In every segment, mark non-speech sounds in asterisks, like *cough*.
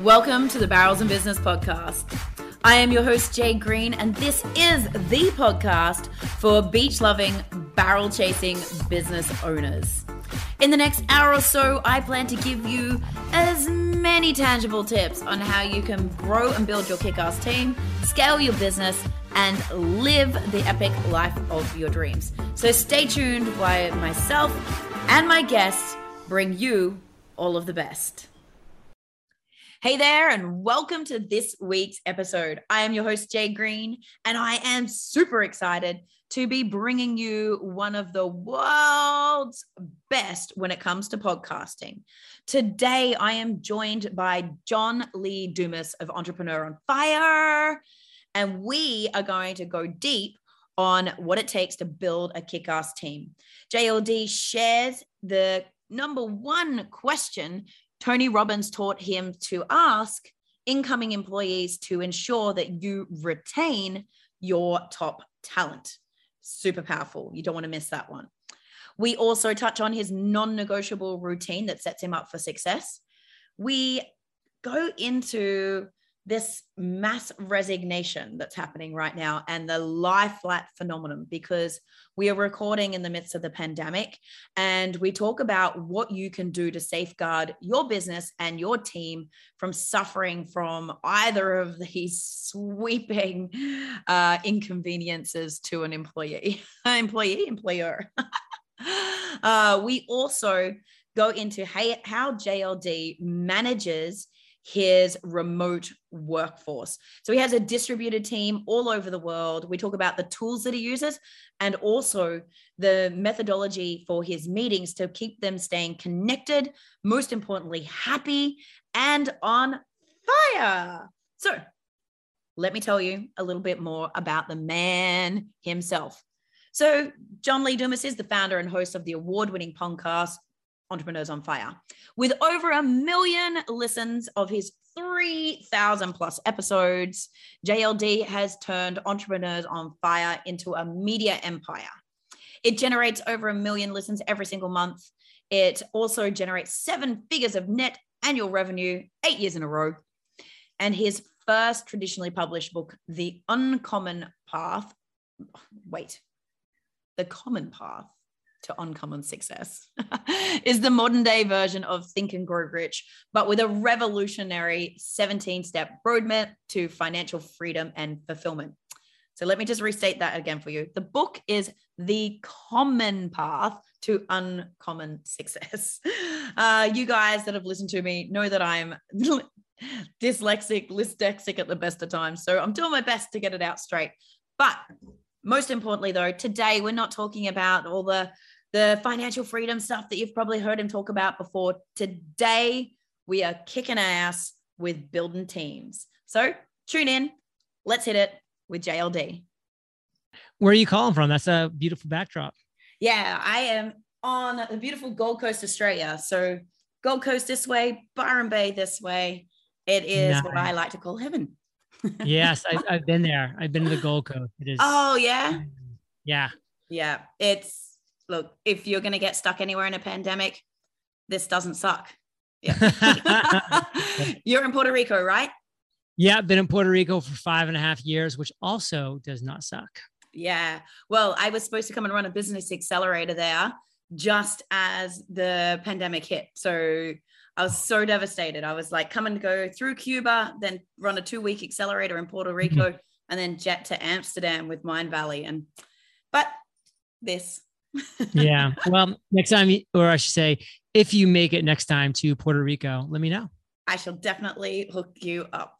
Welcome to the Barrels and Business Podcast. I am your host, Jade Green, and this is the podcast for beach loving, barrel chasing business owners. In the next hour or so, I plan to give you as many tangible tips on how you can grow and build your kick ass team, scale your business, and live the epic life of your dreams. So stay tuned while myself and my guests bring you all of the best. Hey there, and welcome to this week's episode. I am your host, Jade Green, and I am super excited to be bringing you one of the world's best when it comes to podcasting. Today, I am joined by John Lee Dumas of Entrepreneur on Fire, and we are going to go deep on what it takes to build a kick ass team. JLD shares the number one question Tony Robbins taught him to ask incoming employees to ensure that you retain your top talent. Super powerful. You don't want to miss that one. We also touch on his non negotiable routine that sets him up for success. We go into this mass resignation that's happening right now and the lie flat phenomenon because we are recording in the midst of the pandemic and we talk about what you can do to safeguard your business and your team from suffering from either of these *laughs* sweeping uh, inconveniences to an employee *laughs* employee employer. *laughs* Uh, we also go into how, how jld manages his remote workforce. So he has a distributed team all over the world. We talk about the tools that he uses and also the methodology for his meetings to keep them staying connected, most importantly, happy and on fire. So let me tell you a little bit more about the man himself. So, John Lee Dumas is the founder and host of the award winning podcast, Entrepreneurs on Fire. With over a million listens of his 3,000 plus episodes, JLD has turned Entrepreneurs on Fire into a media empire. It generates over a million listens every single month. It also generates seven figures of net annual revenue eight years in a row. And his first traditionally published book, The Uncommon Path, wait, The Common Path to uncommon success *laughs* is the modern day version of Think and Grow Rich, but with a revolutionary 17 step roadmap to financial freedom and fulfillment. So let me just restate that again for you. The book is The Common Path to Uncommon Success. *laughs* Uh, you guys that have listened to me know that I'm *laughs* dyslexic, dyslexic at the best of times. So I'm doing my best to get it out straight. But most importantly, though, today we're not talking about all the the financial freedom stuff that you've probably heard him talk about before. Today, we are kicking ass with building teams. So tune in. Let's hit it with JLD. Where are you calling from? That's a beautiful backdrop. Yeah, I am on the beautiful Gold Coast, Australia. So Gold Coast this way, Byron Bay this way. It is nice. what I like to call heaven. *laughs* yes, I, I've been there. I've been to the Gold Coast. It is. Oh yeah. Yeah. Yeah. It's look, if you're going to get stuck anywhere in a pandemic, this doesn't suck. *laughs* Yeah. *laughs* you're in Puerto Rico, right? Yeah, been in Puerto Rico for five and a half years, which also does not suck. Yeah. Well, I was supposed to come and run a business accelerator there just as the pandemic hit. So I was so devastated. I was like, come and go through Cuba, then run a two week accelerator in Puerto Rico, mm-hmm. and then jet to Amsterdam with Mindvalley. And, but this yeah. Well, next time, or I should say, if you make it next time to Puerto Rico, let me know. I shall definitely hook you up.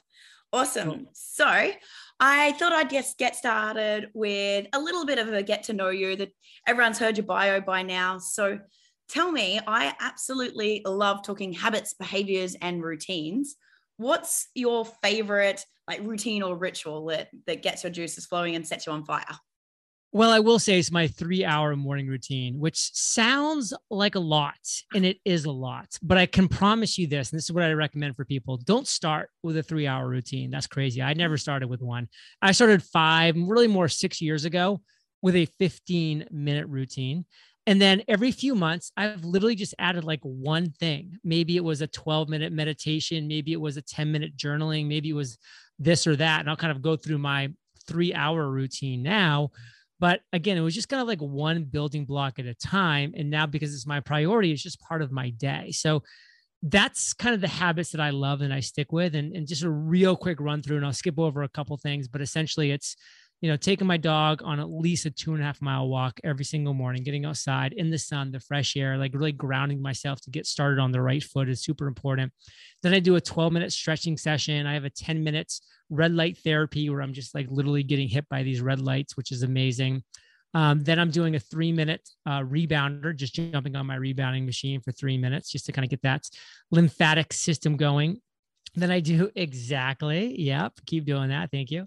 Awesome. Cool. So I thought I'd just get started with a little bit of a get to know you that everyone's heard your bio by now. So tell me, I absolutely love talking habits, behaviors, and routines. What's your favorite like routine or ritual that, that gets your juices flowing and sets you on fire? Well, I will say it's my three hour morning routine, which sounds like a lot, and it is a lot. But I can promise you this, and this is what I recommend for people don't start with a three hour routine. That's crazy. I never started with one. I started five, really more six years ago with a 15 minute routine. And then every few months, I've literally just added like one thing. Maybe it was a 12 minute meditation, maybe it was a 10 minute journaling, maybe it was this or that. And I'll kind of go through my three hour routine now. But again, it was just kind of like one building block at a time. And now, because it's my priority, it's just part of my day. So that's kind of the habits that I love and I stick with. And, and just a real quick run through, and I'll skip over a couple things, but essentially it's, you know, taking my dog on at least a two and a half mile walk every single morning, getting outside in the sun, the fresh air, like really grounding myself to get started on the right foot is super important. Then I do a 12 minute stretching session. I have a 10 minutes red light therapy where I'm just like literally getting hit by these red lights, which is amazing. Um, then I'm doing a three minute uh, rebounder, just jumping on my rebounding machine for three minutes, just to kind of get that lymphatic system going. Then I do *laughs* exactly. Yep. Keep doing that. Thank you.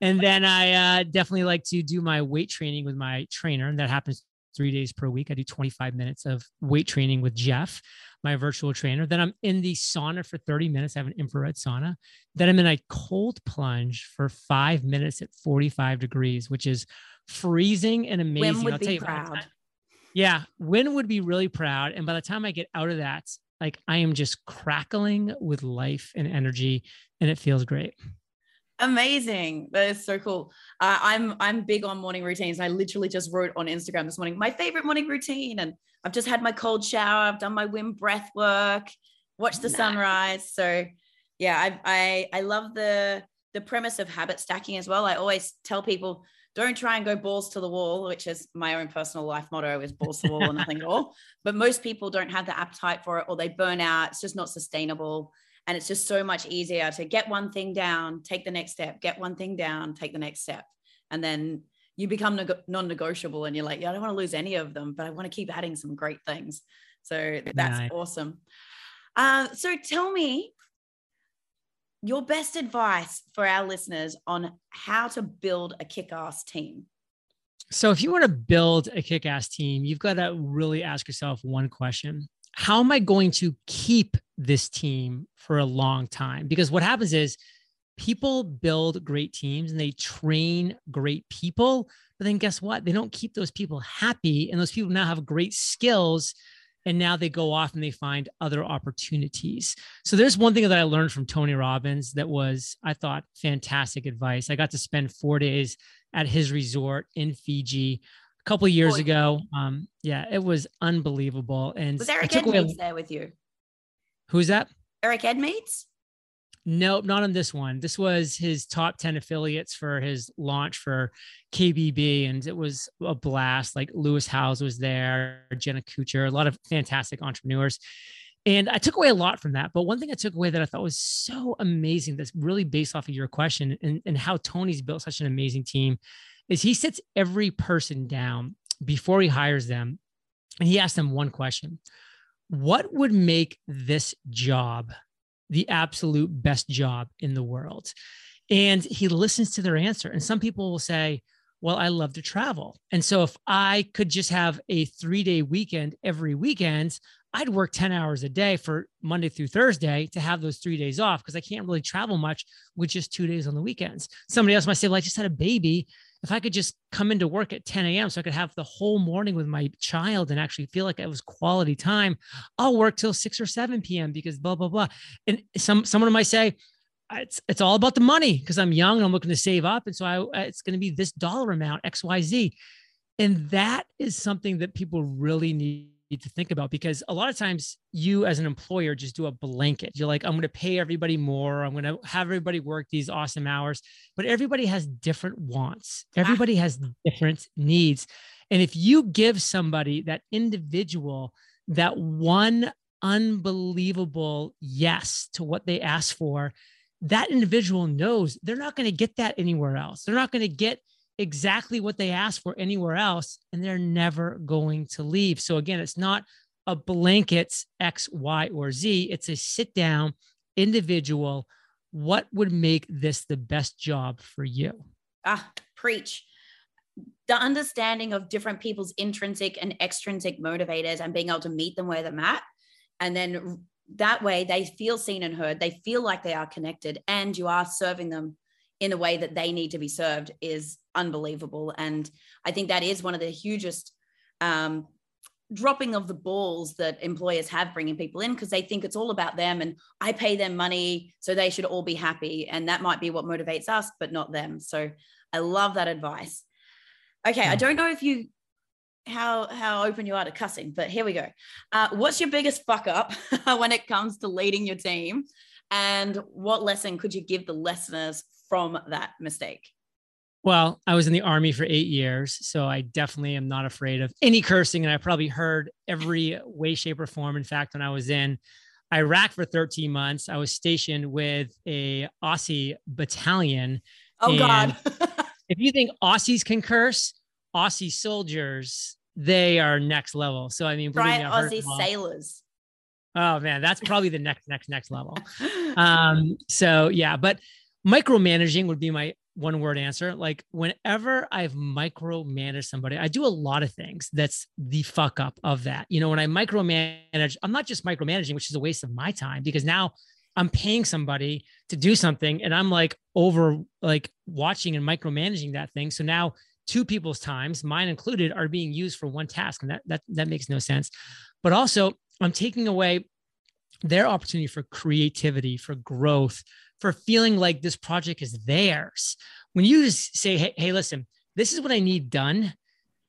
And then I uh, definitely like to do my weight training with my trainer. And that happens three days per week. I do 25 minutes of weight training with Jeff, my virtual trainer. Then I'm in the sauna for 30 minutes. I have an infrared sauna. Then I'm in a cold plunge for five minutes at 45 degrees, which is freezing and amazing. Wim would I'll be proud. Yeah, Wim would be really proud. And by the time I get out of that, like I am just crackling with life and energy, and it feels great. Amazing. That is so cool. Uh, I'm I'm big on morning routines. I literally just wrote on Instagram this morning my favorite morning routine, and I've just had my cold shower. I've done my Wim breath work, watched the nice. sunrise. So yeah, I I I love the the premise of habit stacking as well. I always tell people don't try and go balls to the wall, which is my own personal life motto is balls to the wall and nothing at all. *laughs* But most people don't have the appetite for it or they burn out. It's just not sustainable. And it's just so much easier to get one thing down, take the next step, get one thing down, take the next step. And then you become non negotiable and you're like, yeah, I don't want to lose any of them, but I want to keep adding some great things. So that's nice. awesome. Uh, so tell me, your best advice for our listeners on how to build a kick-ass team? So if you want to build a kick-ass team you've got to really ask yourself one question. How am i going to keep this team for a long time? Because what happens is people build great teams and they train great people but then guess what? They don't keep those people happy and those people now have great skills and now they go off and they find other opportunities. So there's one thing that I learned from Tony Robbins that was I thought fantastic advice. I got to spend 4 days at his resort in Fiji a couple years Boy. ago. Um yeah, it was unbelievable and Was Eric Edmeades there with you? Who's that? Eric Edmeades? Nope, not on this one. This was his top 10 affiliates for his launch for KBB, and it was a blast. Like Lewis Howes was there, Jenna Kutcher, a lot of fantastic entrepreneurs. And I took away a lot from that. But one thing I took away that I thought was so amazing that's really based off of your question and, and how Tony's built such an amazing team is he sits every person down before he hires them and he asks them one question What would make this job the absolute best job in the world. And he listens to their answer. And some people will say, well, I love to travel. And so if I could just have a three day weekend every weekend, I'd work 10 hours a day for Monday through Thursday to have those three days off because I can't really travel much with just two days on the weekends. Somebody else might say, well, I just had a baby if I could just come into work at 10 a.m. so I could have the whole morning with my child and actually feel like it was quality time, I'll work till 6 or 7 p.m. because blah, blah, blah. And some someone might say, it's it's all about the money because I'm young and I'm looking to save up. And so I uh, it's going to be this dollar amount, XYZ. And that is something that people really need to think about because a lot of times you as an employer just do a blanket. You're like, I'm going to pay everybody more. I'm going to have everybody work these awesome hours, but everybody has different wants. Everybody has different needs. And if you give somebody that individual that one unbelievable yes to what they ask for, that individual knows they're not going to get that anywhere else. They're not going to get exactly what they asked for anywhere else, and they're never going to leave. So, again, it's not a blanket X, Y, or Z, it's a sit down individual. What would make this the best job for you? Ah, preach. The understanding of different people's intrinsic and extrinsic motivators and being able to meet them where they're at. And then that way they feel seen and heard, they feel like they are connected, and you are serving them in a way that they need to be served is unbelievable. And I think that is one of the hugest um, dropping of the balls that employers have bringing people in because they think it's all about them and I pay them money, so they should all be happy. And that might be what motivates us, but not them. So I love that advice. Okay, I don't know if you how how open you are to cussing, but here we go. Uh, what's your biggest fuck up *laughs* when it comes to leading your team, and what lesson could you give the listeners from that mistake? Well, I was in the army for eight years, so I definitely am not afraid of any cursing, and I probably heard every way, shape, or form. In fact, when I was in Iraq for 13 months, I was stationed with a Aussie battalion. Oh God! *laughs* if you think Aussies can curse, Aussie soldiers, they are next level. So I mean, right, Aussie sailors. Oh man, that's probably the next, next, next level. *laughs* Um, so yeah, but micromanaging would be my one word answer. Like whenever I've micromanaged somebody, I do a lot of things. That's the fuck up of that. You know, when I micromanage, I'm not just micromanaging, which is a waste of my time because now I'm paying somebody to do something and I'm like over like watching and micromanaging that thing. So now two people's times, mine included, are being used for one task. And that that that makes no sense. But also I'm taking away their opportunity for creativity, for growth, for feeling like this project is theirs. When you say, hey, hey, listen, this is what I need done.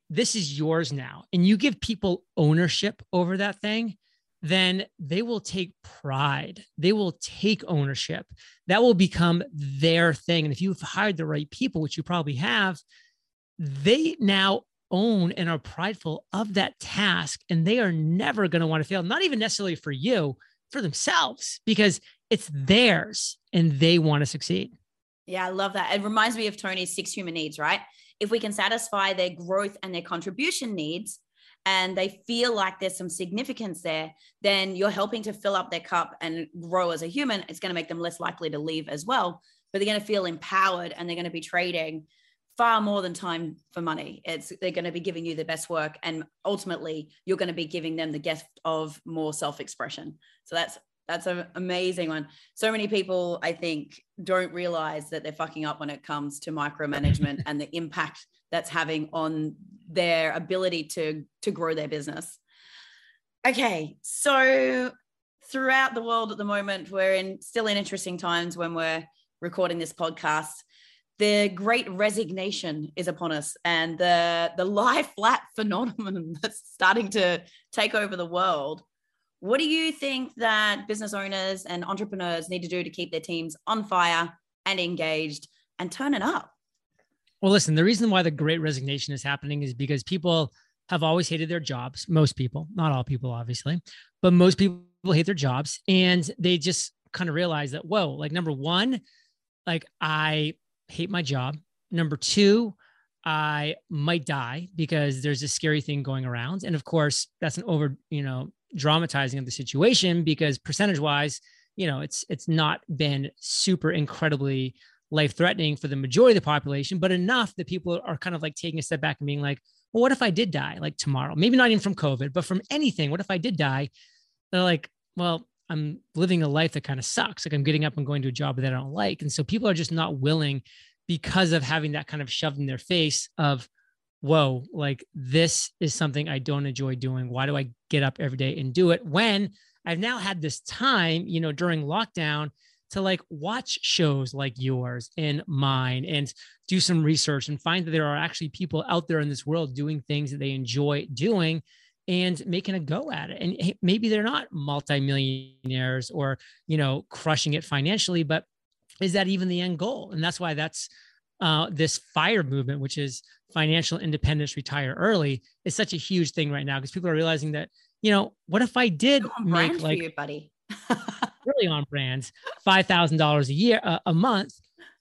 This is yours now. And you give people ownership over that thing, then they will take pride. They will take ownership. That will become their thing. And if you've hired the right people, which you probably have, they now own and are prideful of that task. And they are never going to want to fail, not even necessarily for you, for themselves, because it's theirs and they want to succeed. Yeah, I love that. It reminds me of Tony's six human needs, right? If we can satisfy their growth and their contribution needs, and they feel like there's some significance there, then you're helping to fill up their cup and grow as a human. It's going to make them less likely to leave as well. But they're going to feel empowered and they're going to be trading far more than time for money. It's they're going to be giving you the best work, and ultimately, you're going to be giving them the gift of more self-expression. So that's that's an amazing one. So many people, I think, don't realize that they're fucking up when it comes to micromanagement and the *laughs* impact that's having on their ability to to grow their business. Okay, so throughout the world at the moment, we're in still in interesting times when we're recording this podcast. The great resignation is upon us, and the the *laughs* lie flat phenomenon that's starting to take over the world what do you think that business owners and entrepreneurs need to do to keep their teams on fire and engaged and turn it up? Well, listen, the reason why the great resignation is happening is because people have always hated their jobs. Most people, not all people, obviously, but most people hate their jobs. And they just kind of realize that, whoa, like number one, like I hate my job. Number two, I might die because there's a scary thing going around. And of course, that's an over, you know, dramatizing of the situation because percentage wise, you know, it's it's not been super incredibly life threatening for the majority of the population, but enough that people are kind of like taking a step back and being like, well, what if I did die like tomorrow? Maybe not even from COVID, but from anything. What if I did die? They're like, well, I'm living a life that kind of sucks. Like I'm getting up and going to a job that I don't like. And so people are just not willing because of having that kind of shoved in their face of, whoa, like this is something I don't enjoy doing. Why do I get up every day and do it when I've now had this time, you know, during lockdown to like watch shows like yours and mine and do some research and find that there are actually people out there in this world doing things that they enjoy doing and making a go at it. And maybe they're not multimillionaires or, you know, crushing it financially, but is that even the end goal? And that's why that's uh, this fire movement, which is financial independence, retire early, is such a huge thing right now because people are realizing that, you know, what if I did make like you, buddy, *laughs* really on brands, five thousand dollars a year uh, a month,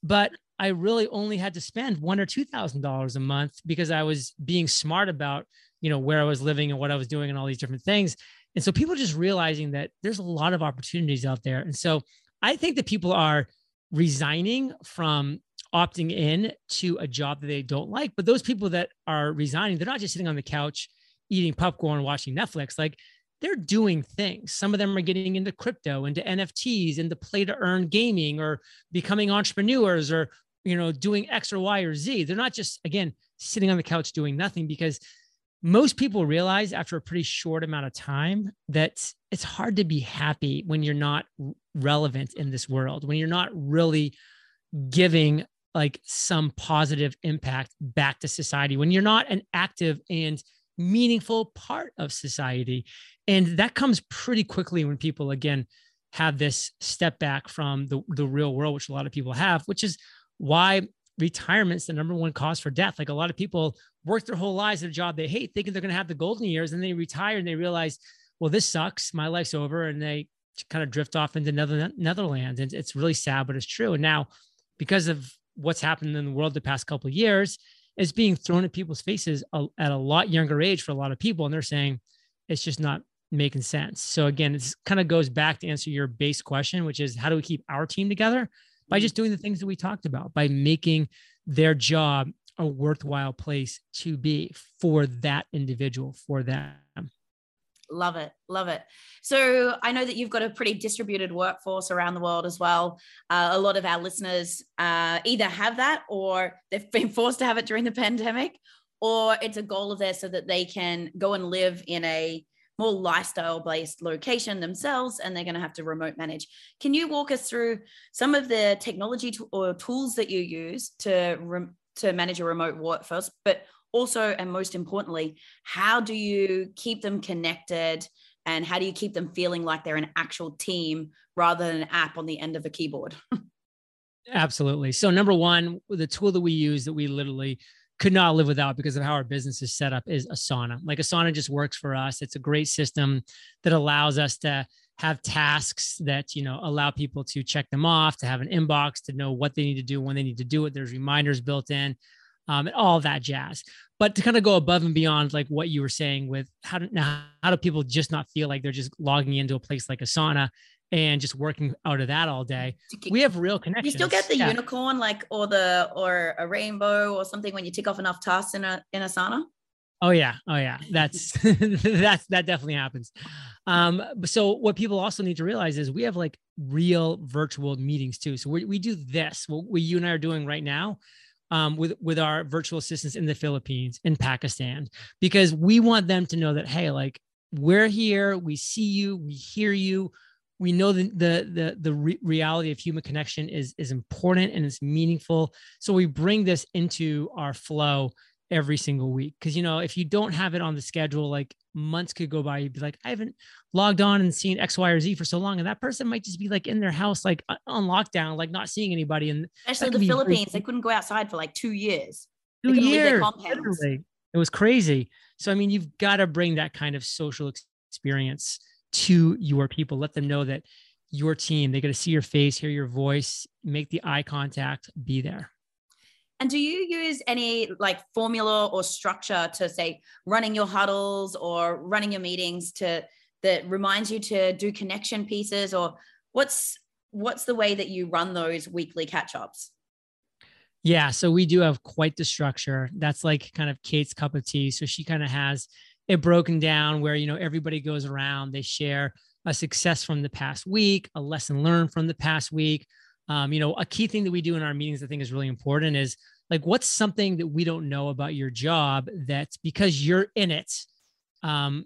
but I really only had to spend one or two thousand dollars a month because I was being smart about, you know, where I was living and what I was doing and all these different things. And so people just realizing that there's a lot of opportunities out there. And so I think that people are resigning from opting in to a job that they don't like. But those people that are resigning, they're not just sitting on the couch eating popcorn, watching Netflix. Like they're doing things. Some of them are getting into crypto, into NFTs, into play to earn gaming, or becoming entrepreneurs, or you know, doing X or Y or Z. They're not just again sitting on the couch doing nothing because most people realize after a pretty short amount of time that it's hard to be happy when you're not relevant in this world, when you're not really giving like some positive impact back to society, when you're not an active and meaningful part of society. And that comes pretty quickly when people, again, have this step back from the, the real world, which a lot of people have, which is why retirement's the number one cause for death. Like a lot of people work their whole lives at a job they hate, thinking they're going to have the golden years, and they retire and they realize, well, this sucks. My life's over, and they kind of drift off into Nether- Netherlands. And it's really sad, but it's true. And now, because of what's happened in the world the past couple of years, is being thrown at people's faces at a lot younger age for a lot of people, and they're saying it's just not making sense. So again, it kind of goes back to answer your base question, which is how do we keep our team together? By just mm-hmm. doing the things that we talked about, by making their job a worthwhile place to be for that individual, for them. Love it. Love it. So I know that you've got a pretty distributed workforce around the world as well. Uh, a lot of our listeners uh, either have that or they've been *laughs* forced to have it during the pandemic, or it's a goal of theirs so that they can go and live in a more lifestyle based location themselves and they're going to have to remote manage. Can you walk us through some of the technology to, or tools that you use to re- to manage a remote workforce, but also and most importantly, how do you keep them connected and how do you keep them feeling like they're an actual team rather than an app on the end of a keyboard? *laughs* Absolutely. So number one, the tool that we use that we literally could not live without because of how our business is set up is Asana. Like Asana just works for us. It's a great system that allows us to have tasks that you know allow people to check them off, to have an inbox, to know what they need to do when they need to do it. There's reminders built in, um, and all that jazz. But to kind of go above and beyond, like what you were saying with how do now how do people just not feel like they're just logging into a place like Asana and just working out of that all day. We have real connections. You still get the yeah. unicorn, like or the or a rainbow or something when you tick off enough tasks in a in Asana. Oh yeah, oh yeah. That's *laughs* that's that definitely happens. Um, so what people also need to realize is we have like real virtual meetings too. So we we do this what we you and I are doing right now. Um, with with our virtual assistants in the Philippines, in Pakistan, because we want them to know that hey, like we're here, we see you, we hear you, we know the the the, the re- reality of human connection is is important and it's meaningful. So we bring this into our flow every single week because you know if you don't have it on the schedule like months could go by you'd be like i haven't logged on and seen x y or z for so long and that person might just be like in their house like on lockdown like not seeing anybody and especially the philippines they couldn't go outside for like two years two years it was crazy so i mean you've got to bring that kind of social experience to your people. Let them know that your team, they got to see your face, hear your voice, make the eye contact, be there. And do you use any like formula or structure to say running your huddles or running your meetings to that reminds you to do connection pieces or what's what's the way that you run those weekly catch-ups? Yeah, so we do have quite the structure. That's like kind of Kate's cup of tea. So she kind of has it broken down where you know everybody goes around they share a success from the past week a lesson learned from the past week um, you know a key thing that we do in our meetings i think is really important is like what's something that we don't know about your job that because you're in it um,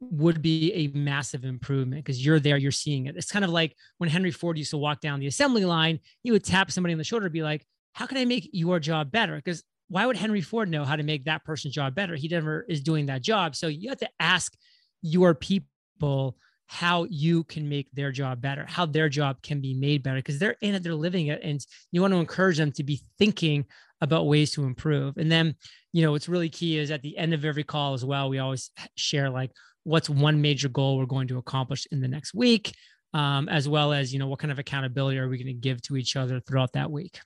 would be a massive improvement because you're there you're seeing it it's kind of like when henry ford used to walk down the assembly line he would tap somebody on the shoulder and be like how can i make your job better because why would Henry Ford know how to make that person's job better? He never is doing that job. So you have to ask your people how you can make their job better, how their job can be made better, because they're in it, they're living it. And you want to encourage them to be thinking about ways to improve. And then, you know, what's really key is at the end of every call as well, we always share like what's one major goal we're going to accomplish in the next week, um, as well as, you know, what kind of accountability are we going to give to each other throughout that week.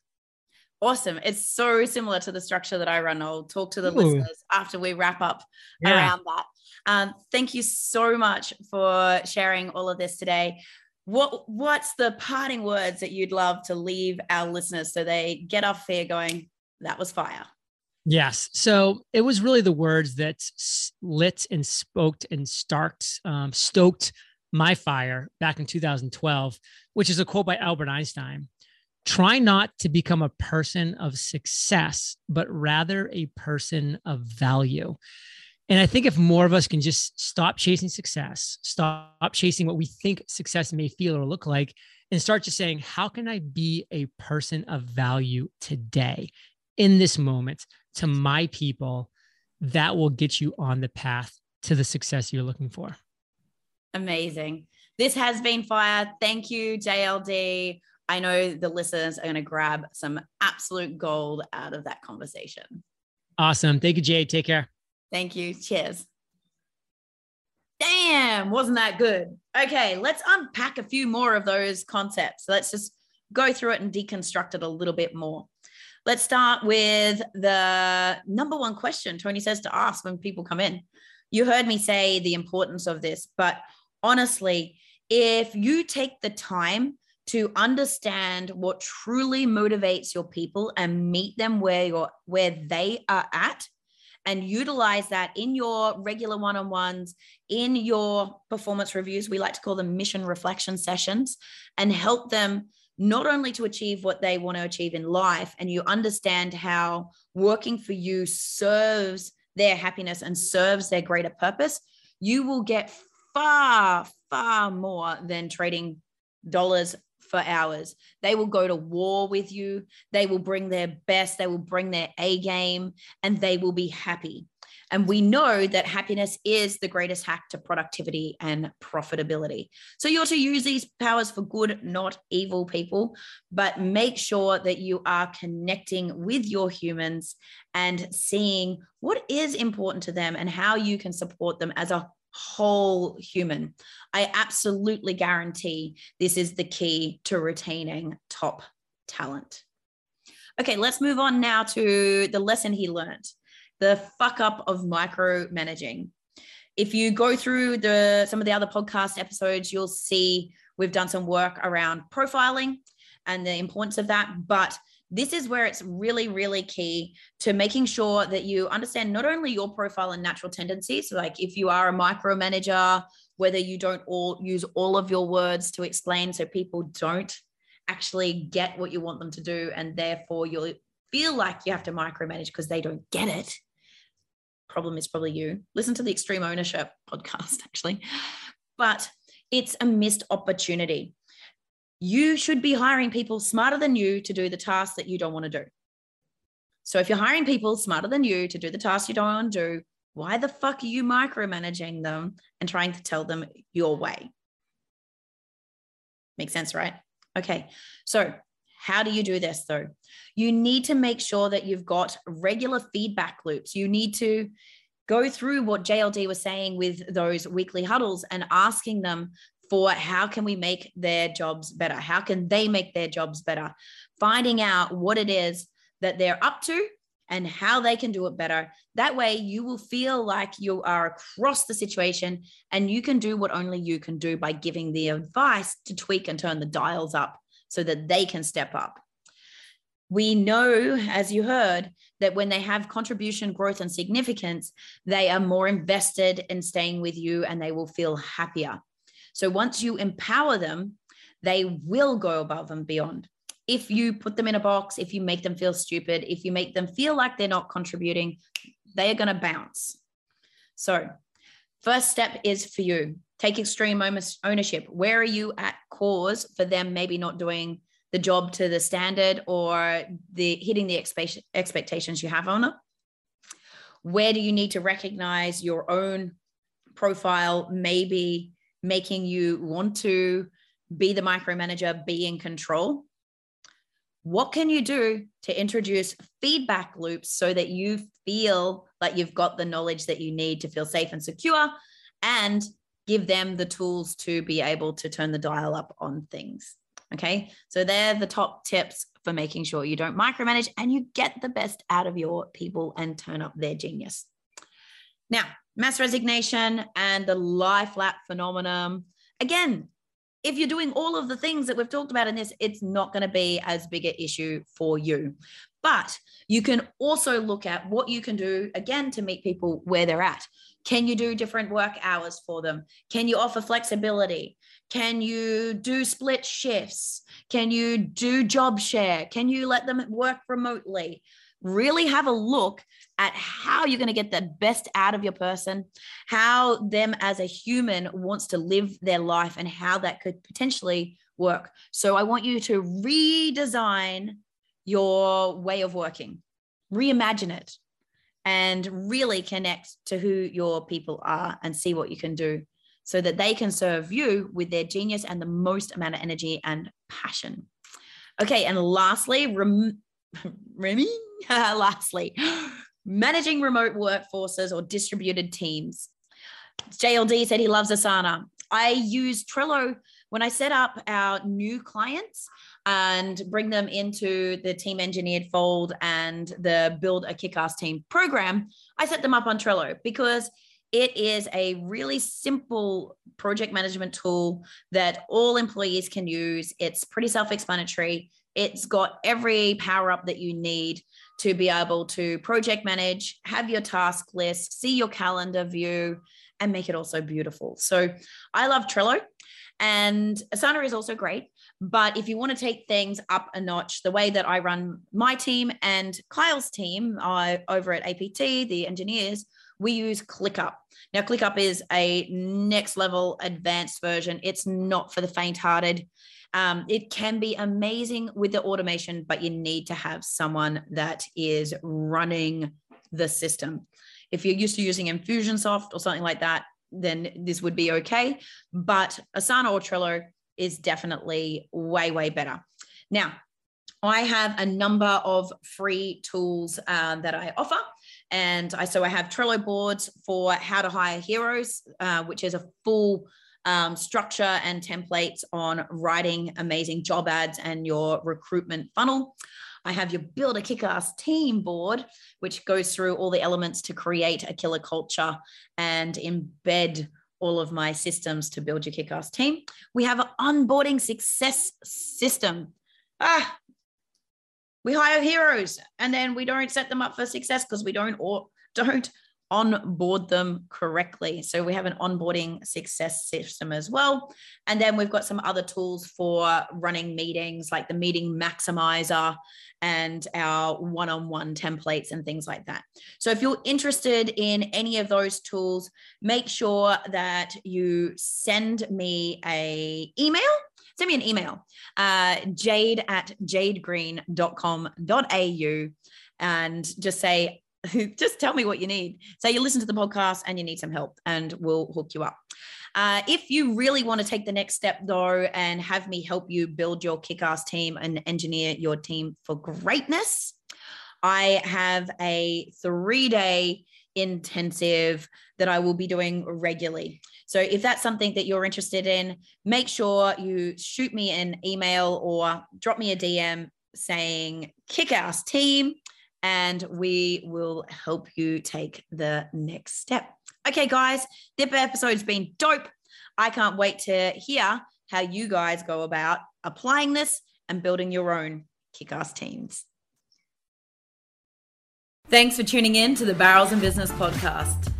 Awesome. It's so similar to the structure that I run. I'll talk to the Ooh. listeners after we wrap up yeah. around that. Um, thank you so much for sharing all of this today. What What's the parting words that you'd love to leave our listeners so they get off here going, that was fire? Yes. So it was really the words that lit and spoked and starked, um, stoked my fire back in 2012, which is a quote by Albert Einstein try not to become a person of success, but rather a person of value. And I think if more of us can just stop chasing success, stop chasing what we think success may feel or look like, and start just saying, how can I be a person of value today in this moment to my people? That will get you on the path to the success you're looking for. Amazing. This has been fire. Thank you, JLD. I know the listeners are going to grab some absolute gold out of that conversation. Awesome. Thank you, Jay. Take care. Thank you. Cheers. Damn, wasn't that good? Okay, let's unpack a few more of those concepts. Let's just go through it and deconstruct it a little bit more. Let's start with the number one question Tony says to ask when people come in. You heard me say the importance of this, but honestly, if you take the time to understand what truly motivates your people and meet them where you're where they are at and utilize that in your regular one-on-ones in your performance reviews we like to call them mission reflection sessions and help them not only to achieve what they want to achieve in life and you understand how working for you serves their happiness and serves their greater purpose you will get far far more than trading dollars for hours. They will go to war with you. They will bring their best. They will bring their A game and they will be happy. And we know that happiness is the greatest hack to productivity and profitability. So you're to use these powers for good, not evil people, but make sure that you are connecting with your humans and seeing what is important to them and how you can support them as a whole human. I absolutely guarantee this is the key to retaining top talent. Okay, let's move on now to the lesson he learned the fuck up of micromanaging. If you go through the some of the other podcast episodes, you'll see we've done some work around profiling and the importance of that. But this is where it's really, really key to making sure that you understand not only your profile and natural tendencies, like if you are a micromanager, whether you don't all use all of your words to explain so people don't actually get what you want them to do, and therefore you'll feel like you have to micromanage because they don't get it. Problem is probably you. Listen to the Extreme Ownership podcast, *laughs* actually. But it's a missed opportunity you should be hiring people smarter than you to do the tasks that you don't want to do. So if you're hiring people smarter than you to do the tasks you don't want to do, why the fuck are you micromanaging them and trying to tell them your way? Makes sense, right? Okay. So, how do you do this though? You need to make sure that you've got regular feedback loops. You need to go through what JLD was saying with those weekly huddles and asking them for how can we make their jobs better? How can they make their jobs better? Finding out what it is that they're up to and how they can do it better. That way, you will feel like you are across the situation and you can do what only you can do by giving the advice to tweak and turn the dials up so that they can step up. We know, as you heard, that when they have contribution, growth, and significance, they are more invested in staying with you and they will feel happier. So once you empower them, they will go above and beyond. If you put them in a box, if you make them feel stupid, if you make them feel like they're not contributing, they are going to bounce. So, first step is for you take extreme ownership. Where are you at cause for them maybe not doing the job to the standard or the hitting the expectations you have on it? Where do you need to recognize your own profile maybe making you want to be the micromanager, be in control. What can you do to introduce feedback loops so that you feel like you've got the knowledge that you need to feel safe and secure and give them the tools to be able to turn the dial up on things? Okay, so they're the top tips for making sure you don't micromanage and you get the best out of your people and turn up their genius. Now, mass resignation and the lie flat phenomenon. Again, if you're doing all of the things that we've talked about in this, it's not going to be as big an issue for you. But you can also look at what you can do again to meet people where they're at. Can you do different work hours for them? Can you offer flexibility? Can you do split shifts? Can you do job share? Can you let them work remotely? Really have a look at how you're going to get the best out of your person, how them as a human wants to live their life, and how that could potentially work. So I want you to redesign your way of working, reimagine it, and really connect to who your people are and see what you can do so that they can serve you with their genius and the most amount of energy and passion. Okay, and lastly, rem- *laughs* Remy, *laughs* lastly, *gasps* managing remote workforces or distributed teams. JLD said he loves Asana. I use Trello when I set up our new clients and bring them into the team engineered fold and the build a kick-ass team program. I set them up on Trello because it is a really simple project management tool that all employees can use. It's pretty self explanatory. It's got every power up that you need to be able to project manage, have your task list, see your calendar view, and make it also beautiful. So I love Trello. And Asana is also great. But if you want to take things up a notch, the way that I run my team and Kyle's team uh, over at APT, the engineers, we use ClickUp. Now, ClickUp is a next level advanced version. It's not for the faint hearted. Um, it can be amazing with the automation, but you need to have someone that is running the system. If you're used to using Infusionsoft or something like that, then this would be okay. But Asana or Trello is definitely way, way better. Now, I have a number of free tools uh, that I offer. And I so I have Trello boards for how to hire heroes, uh, which is a full um, structure and templates on writing amazing job ads and your recruitment funnel. I have your build a kick-ass team board, which goes through all the elements to create a killer culture and embed all of my systems to build your kick-ass team. We have an onboarding success system. Ah, we hire heroes and then we don't set them up for success because we don't or don't onboard them correctly. So we have an onboarding success system as well. And then we've got some other tools for running meetings like the meeting maximizer and our one-on-one templates and things like that. So if you're interested in any of those tools, make sure that you send me a email send me an email, uh, jade at jadegreen.com.au and just say, just tell me what you need. Say you listen to the podcast and you need some help, and we'll hook you up. Uh, if you really want to take the next step, though, and have me help you build your kick ass team and engineer your team for greatness, I have a three day intensive that I will be doing regularly. So if that's something that you're interested in, make sure you shoot me an email or drop me a DM saying kick ass team and we will help you take the next step. Okay, guys, this episode's been dope. I can't wait to hear how you guys go about applying this and building your own kick ass teams. Thanks for tuning in to the Barrels and Business podcast.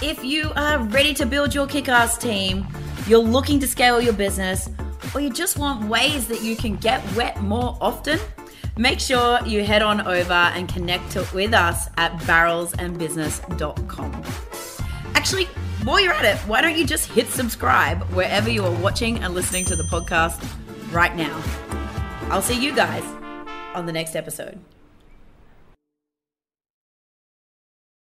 If you are ready to build your kick ass team, you're looking to scale your business, or you just want ways that you can get wet more often, Make sure you head on over and connect with us at barrelsandbusiness.com. Actually, while you're at it, why don't you just hit subscribe wherever you are watching and listening to the podcast right now? I'll see you guys on the next episode.